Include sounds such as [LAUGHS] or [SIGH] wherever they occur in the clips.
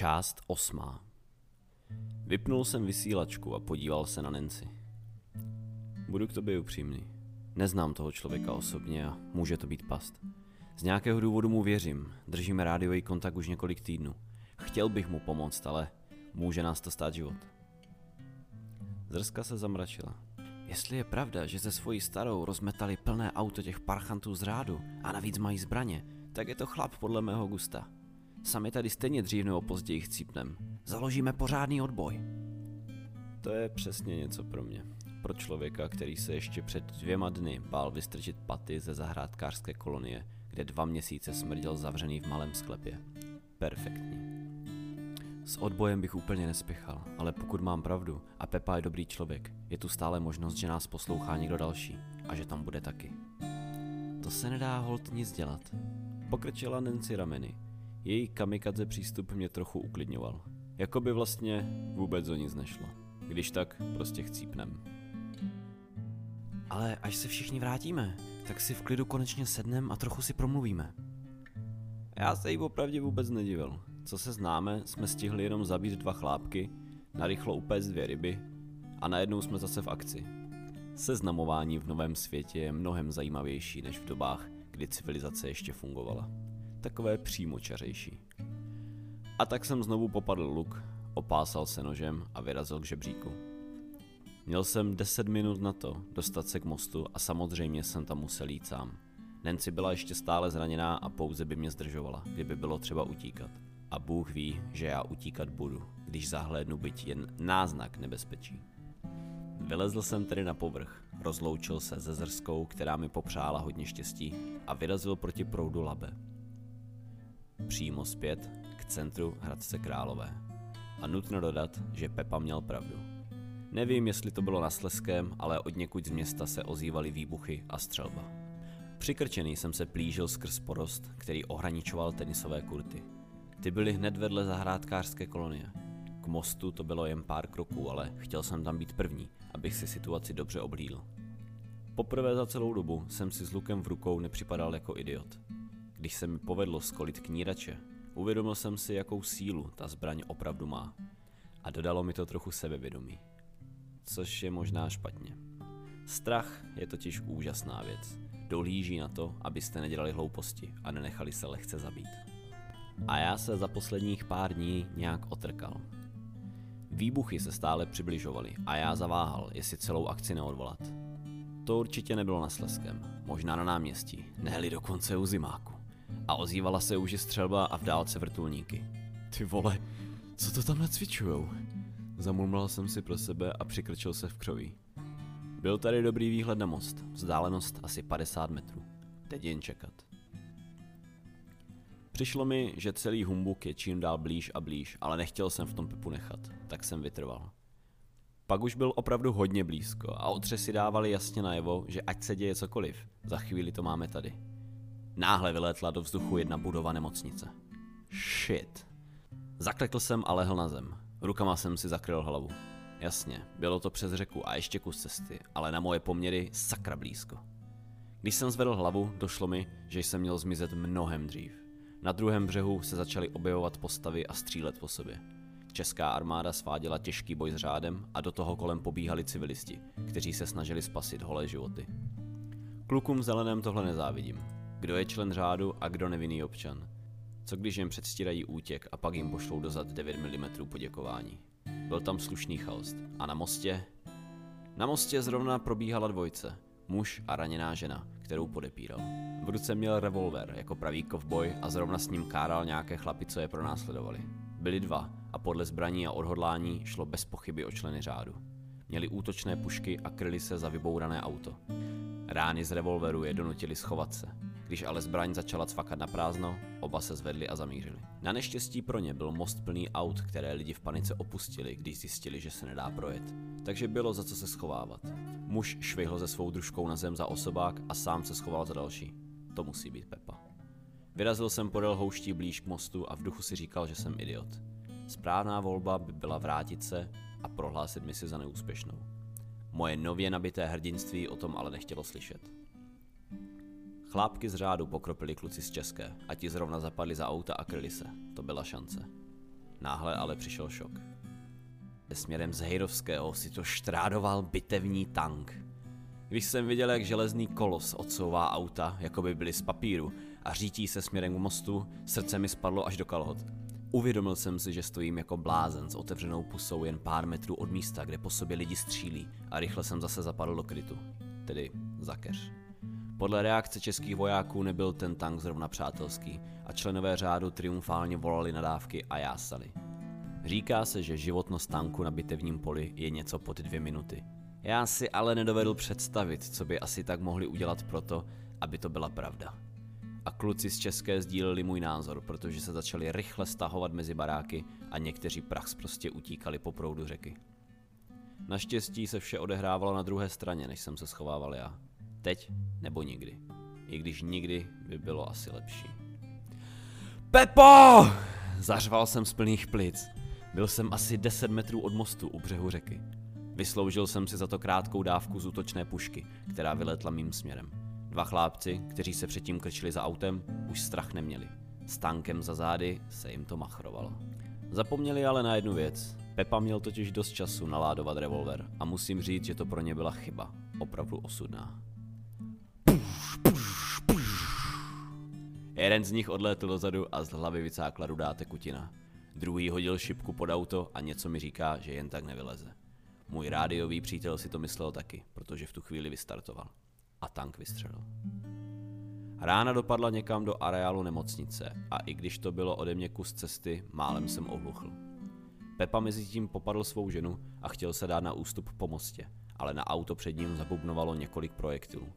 Část osmá. Vypnul jsem vysílačku a podíval se na Nancy. Budu k tobě upřímný. Neznám toho člověka osobně a může to být past. Z nějakého důvodu mu věřím, držíme rádiový kontakt už několik týdnů. Chtěl bych mu pomoct, ale může nás to stát život. Zrska se zamračila. Jestli je pravda, že se svojí starou rozmetali plné auto těch parchantů z rádu a navíc mají zbraně, tak je to chlap podle mého gusta. Sami tady stejně dřív nebo později chcípnem. Založíme pořádný odboj. To je přesně něco pro mě. Pro člověka, který se ještě před dvěma dny bál vystrčit paty ze zahrádkářské kolonie, kde dva měsíce smrděl zavřený v malém sklepě. Perfektní. S odbojem bych úplně nespěchal, ale pokud mám pravdu a Pepa je dobrý člověk, je tu stále možnost, že nás poslouchá někdo další a že tam bude taky. To se nedá hold nic dělat. Pokrčila Nancy rameny. Její kamikadze přístup mě trochu uklidňoval. Jako by vlastně vůbec o nic nešlo. Když tak, prostě chcípnem. Ale až se všichni vrátíme, tak si v klidu konečně sednem a trochu si promluvíme. Já se jí opravdu vůbec nedivil. Co se známe, jsme stihli jenom zabít dva chlápky, narychlo upéct dvě ryby a najednou jsme zase v akci. Seznamování v novém světě je mnohem zajímavější než v dobách, kdy civilizace ještě fungovala. Takové přímočařejší. A tak jsem znovu popadl luk, opásal se nožem a vyrazil k žebříku. Měl jsem 10 minut na to dostat se k mostu a samozřejmě jsem tam musel jít sám. Nancy byla ještě stále zraněná a pouze by mě zdržovala, kdyby bylo třeba utíkat. A Bůh ví, že já utíkat budu, když zahlédnu byť jen náznak nebezpečí. Vylezl jsem tedy na povrch, rozloučil se se zrskou, která mi popřála hodně štěstí a vyrazil proti proudu Labe. Přímo zpět k centru Hradce Králové. A nutno dodat, že Pepa měl pravdu. Nevím, jestli to bylo na Sleském, ale od někud z města se ozývaly výbuchy a střelba. Přikrčený jsem se plížil skrz porost, který ohraničoval tenisové kurty. Ty byly hned vedle zahrádkářské kolonie. K mostu to bylo jen pár kroků, ale chtěl jsem tam být první, abych si situaci dobře oblídl. Poprvé za celou dobu jsem si s lukem v rukou nepřipadal jako idiot. Když se mi povedlo skolit knírače, uvědomil jsem si, jakou sílu ta zbraň opravdu má. A dodalo mi to trochu sebevědomí. Což je možná špatně. Strach je totiž úžasná věc. Dohlíží na to, abyste nedělali hlouposti a nenechali se lehce zabít. A já se za posledních pár dní nějak otrkal. Výbuchy se stále přibližovaly a já zaváhal, jestli celou akci neodvolat. To určitě nebylo na Sleskem, možná na náměstí, nehli dokonce u zimáku. A ozývala se už střelba a v dálce vrtulníky. Ty vole, co to tam nacvičujou? Zamumlal jsem si pro sebe a přikrčil se v křoví. Byl tady dobrý výhled na most, vzdálenost asi 50 metrů. Teď jen čekat. Přišlo mi, že celý humbuk je čím dál blíž a blíž, ale nechtěl jsem v tom Pepu nechat, tak jsem vytrval. Pak už byl opravdu hodně blízko a otřesy dávali jasně najevo, že ať se děje cokoliv, za chvíli to máme tady. Náhle vylétla do vzduchu jedna budova nemocnice. Shit. Zaklekl jsem a lehl na zem. Rukama jsem si zakryl hlavu. Jasně, bylo to přes řeku a ještě kus cesty, ale na moje poměry sakra blízko. Když jsem zvedl hlavu, došlo mi, že jsem měl zmizet mnohem dřív. Na druhém břehu se začaly objevovat postavy a střílet po sobě. Česká armáda sváděla těžký boj s řádem a do toho kolem pobíhali civilisti, kteří se snažili spasit holé životy. Klukům zeleném tohle nezávidím. Kdo je člen řádu a kdo nevinný občan. Co když jim předstírají útěk a pak jim pošlou dozad 9 mm poděkování. Byl tam slušný chaos. A na mostě? Na mostě zrovna probíhala dvojce. Muž a raněná žena, kterou podepíral. V ruce měl revolver jako pravý kovboj a zrovna s ním káral nějaké chlapy, co je pronásledovali. Byli dva a podle zbraní a odhodlání šlo bez pochyby o členy řádu. Měli útočné pušky a kryli se za vybourané auto. Rány z revolveru je donutili schovat se. Když ale zbraň začala cvakat na prázdno, oba se zvedli a zamířili. Na neštěstí pro ně byl most plný aut, které lidi v panice opustili, když zjistili, že se nedá projet. Takže bylo za co se schovávat. Muž švihl ze svou družkou na zem za osobák a sám se schoval za další. To musí být Pepa. Vyrazil jsem podél houští blíž k mostu a v duchu si říkal, že jsem idiot. Správná volba by byla vrátit se a prohlásit misi za neúspěšnou. Moje nově nabité hrdinství o tom ale nechtělo slyšet. Chlápky z řádu pokropili kluci z České a ti zrovna zapadli za auta a kryli se. To byla šance. Náhle ale přišel šok. Směrem z Hejrovského si to štrádoval bitevní tank. Když jsem viděl, jak železný kolos odsouvá auta, jako by byly z papíru, a řítí se směrem k mostu, srdce mi spadlo až do kalhot. Uvědomil jsem si, že stojím jako blázen s otevřenou pusou jen pár metrů od místa, kde po sobě lidi střílí a rychle jsem zase zapadl do krytu. Tedy za keř. Podle reakce českých vojáků nebyl ten tank zrovna přátelský a členové řádu triumfálně volali nadávky a jásali. Říká se, že životnost tanku na bitevním poli je něco pod dvě minuty. Já si ale nedovedl představit, co by asi tak mohli udělat proto, aby to byla pravda. A kluci z České sdíleli můj názor, protože se začali rychle stahovat mezi baráky a někteří prach prostě utíkali po proudu řeky. Naštěstí se vše odehrávalo na druhé straně, než jsem se schovával já. Teď nebo nikdy. I když nikdy by bylo asi lepší. Pepo! Zařval jsem z plných plic. Byl jsem asi 10 metrů od mostu u břehu řeky. Vysloužil jsem si za to krátkou dávku z útočné pušky, která vyletla mým směrem. Dva chlápci, kteří se předtím krčili za autem, už strach neměli. S tankem za zády se jim to machrovalo. Zapomněli ale na jednu věc. Pepa měl totiž dost času naládovat revolver a musím říct, že to pro ně byla chyba. Opravdu osudná. Jeden z nich odlétl dozadu a z hlavy vycákla rudá tekutina. Druhý hodil šipku pod auto a něco mi říká, že jen tak nevyleze. Můj rádiový přítel si to myslel taky, protože v tu chvíli vystartoval. A tank vystřelil. Rána dopadla někam do areálu nemocnice a i když to bylo ode mě kus cesty, málem jsem ohluchl. Pepa mezi tím popadl svou ženu a chtěl se dát na ústup po mostě, ale na auto před ním zabubnovalo několik projektilů.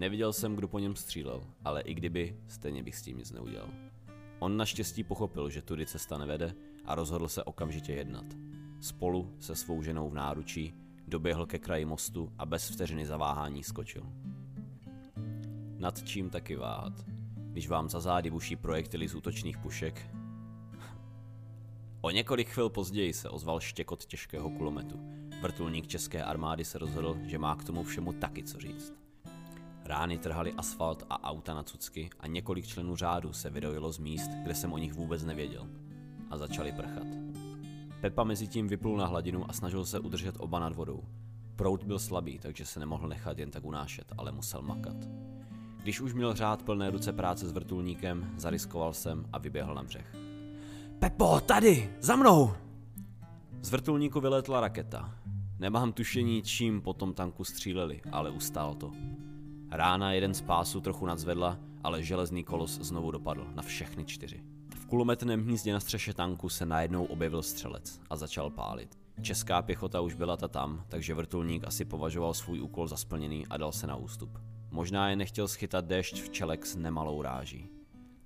Neviděl jsem, kdo po něm střílel, ale i kdyby, stejně bych s tím nic neudělal. On naštěstí pochopil, že tudy cesta nevede a rozhodl se okamžitě jednat. Spolu se svou ženou v náručí doběhl ke kraji mostu a bez vteřiny zaváhání skočil. Nad čím taky váhat, když vám za zády buší projektily z útočných pušek? [LAUGHS] O několik chvil později se ozval štěkot těžkého kulometu. Vrtulník české armády se rozhodl, že má k tomu všemu taky co říct. Rány trhaly asfalt a auta na cucky a několik členů řádu se vydojilo z míst, kde jsem o nich vůbec nevěděl. A začali prchat. Pepa mezi tím vyplul na hladinu a snažil se udržet oba nad vodou. Prout byl slabý, takže se nemohl nechat jen tak unášet, ale musel makat. Když už měl řád plné ruce práce s vrtulníkem, zariskoval jsem a vyběhl na břeh. Pepo, tady, za mnou! Z vrtulníku vyletla raketa. Nemám tušení, čím po tom tanku stříleli, ale ustál to. Rána jeden z pásů trochu nadzvedla, ale železný kolos znovu dopadl na všechny čtyři. V kulometném hnízdě na střeše tanku se najednou objevil střelec a začal pálit. Česká pěchota už byla ta tam, takže vrtulník asi považoval svůj úkol za splněný a dal se na ústup. Možná je nechtěl schytat déšť v čelek s nemalou ráží.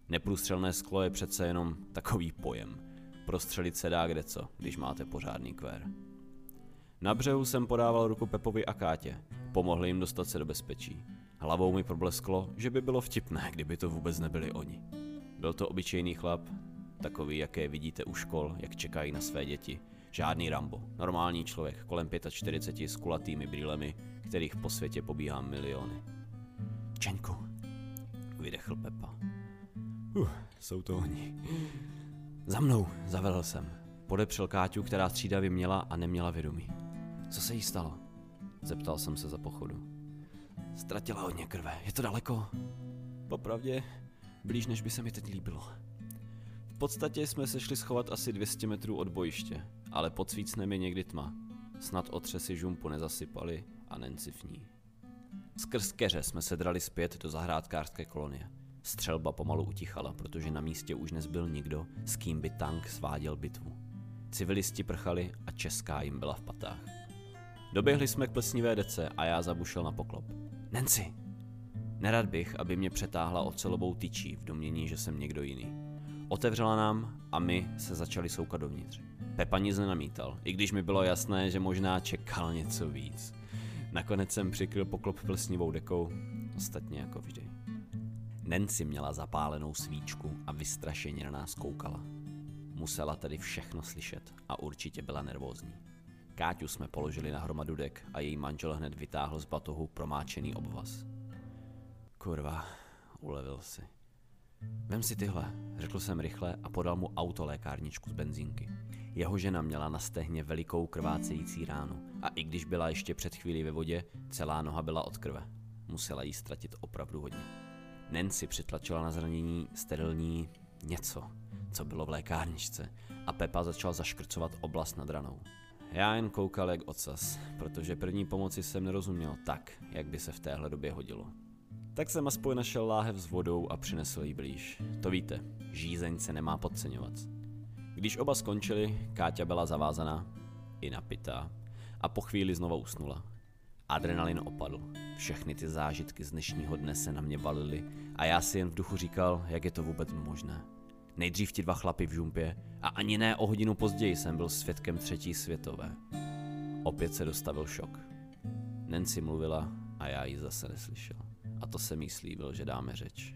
Neprůstřelné sklo je přece jenom takový pojem. Prostřelit se dá kde co, když máte pořádný kvér. Na břehu jsem podával ruku Pepovi a Kátě. Pomohli jim dostat se do bezpečí. Hlavou mi problesklo, že by bylo vtipné, kdyby to vůbec nebyli oni. Byl to obyčejný chlap, takový, jaké vidíte u škol, jak čekají na své děti. Žádný Rambo, normální člověk, kolem 45 s kulatými brýlemi, kterých po světě pobíhá miliony. Čeňku, vydechl Pepa. Uh, jsou to oni. Za mnou, zavelel jsem. Podepřel Káťu, která střídavě měla a neměla vědomí. Co se jí stalo? Zeptal jsem se za pochodu. Ztratila hodně krve. Je to daleko? Popravdě, blíž než by se mi teď líbilo. V podstatě jsme se šli schovat asi 200 metrů od bojiště, ale pod svícnem je někdy tma. Snad otřesy žumpu nezasypali a Nancy v ní. Skrz keře jsme se drali zpět do zahrádkářské kolonie. Střelba pomalu utichala, protože na místě už nezbyl nikdo, s kým by tank sváděl bitvu. Civilisti prchali a česká jim byla v patách. Doběhli jsme k plesnivé dece a já zabušel na poklop. Nancy! Nerad bych, aby mě přetáhla ocelovou tyčí v domění, že jsem někdo jiný. Otevřela nám a my se začali soukat dovnitř. Pepa nic nenamítal, i když mi bylo jasné, že možná čekal něco víc. Nakonec jsem přikryl poklop plesnivou dekou, ostatně jako vždy. Nancy měla zapálenou svíčku a vystrašeně na nás koukala. Musela tedy všechno slyšet a určitě byla nervózní. Káťu jsme položili na hromadu dek a její manžel hned vytáhl z batohu promáčený obvaz. Kurva, ulevil si. Vem si tyhle, řekl jsem rychle a podal mu auto lékárničku z benzínky. Jeho žena měla na stehně velikou krvácející ránu a i když byla ještě před chvílí ve vodě, celá noha byla od krve. Musela jí ztratit opravdu hodně. Nancy přitlačila na zranění sterilní něco, co bylo v lékárničce a Pepa začal zaškrcovat oblast nad ranou. Já jen koukal jak ocas, protože první pomoci jsem nerozuměl tak, jak by se v téhle době hodilo. Tak jsem aspoň našel láhev s vodou a přinesl ji blíž. To víte, žízeň se nemá podceňovat. Když oba skončili, Káťa byla zavázaná, i napitá, a po chvíli znovu usnula. Adrenalin opadl. Všechny ty zážitky z dnešního dne se na mě valily a já si jen v duchu říkal, jak je to vůbec možné. Nejdřív ti dva chlapy v žumpě a ani ne o hodinu později jsem byl svědkem třetí světové. Opět se dostavil šok. Nancy mluvila a já ji zase neslyšel. A to se mi slíbil, že dáme řeč.